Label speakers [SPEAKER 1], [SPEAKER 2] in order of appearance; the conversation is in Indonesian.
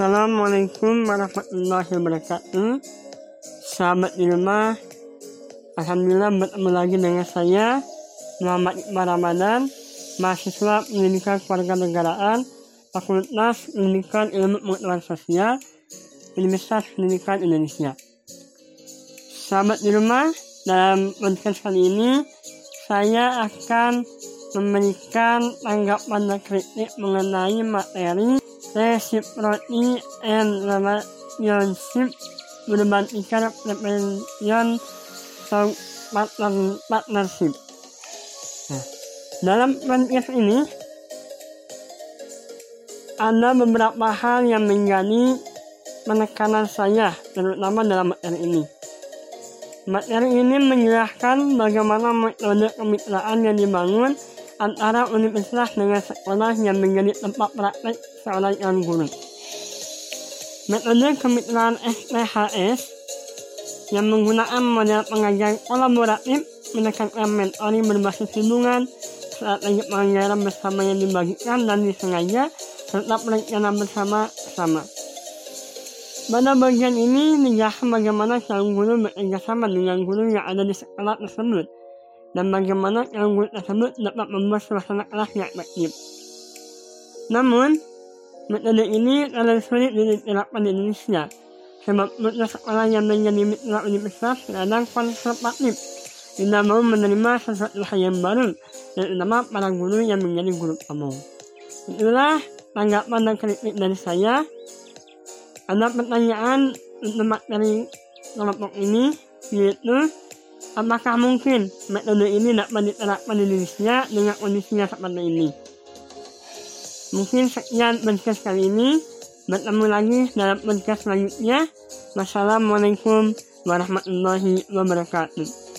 [SPEAKER 1] Assalamualaikum warahmatullahi wabarakatuh. Sahabat di rumah. Alhamdulillah bertemu lagi dengan saya Muhammad Iqbal Ramadan Mahasiswa Pendidikan Kewarganegaraan Fakultas Pendidikan Ilmu Pengetahuan Sosial Universitas Pendidikan Indonesia. Sahabat di rumah. Dalam podcast kali ini Saya akan memberikan tanggapan dan kritik mengenai materi reciprocity and relationship berbandingkan prevention partner, partnership. Nah, dalam podcast ini ada beberapa hal yang menjadi penekanan saya, terutama dalam materi ini. Materi ini menjelaskan bagaimana metode kemitraan yang dibangun antara universitas dengan sekolah yang menjadi tempat praktek seorang yang guru. Metode kemitraan SPHS yang menggunakan model pengajaran kolaboratif menekankan mentoring berbasis hubungan, strategi pengajaran bersama yang dibagikan dan disengaja, serta perencanaan bersama-sama. Pada bagian ini dijelaskan bagaimana calon guru bekerja sama dengan guru yang ada di sekolah tersebut dan bagaimana guru tersebut dapat membuat suasana kelas yang efektif. Namun, metode ini terlalu sulit diterapkan di Indonesia, sebab metode sekolah yang menjadi mitra universitas kadang konservatif, tidak mau menerima sesuatu hal yang baru, terutama para guru yang menjadi guru kamu. Itulah tanggapan dan kritik dari saya. Ada pertanyaan untuk materi kelompok ini, yaitu Apakah mungkin metode ini dapat diterapkan di dengan kondisinya seperti ini? Mungkin sekian podcast kali ini. Bertemu lagi dalam podcast selanjutnya. Wassalamualaikum warahmatullahi wabarakatuh.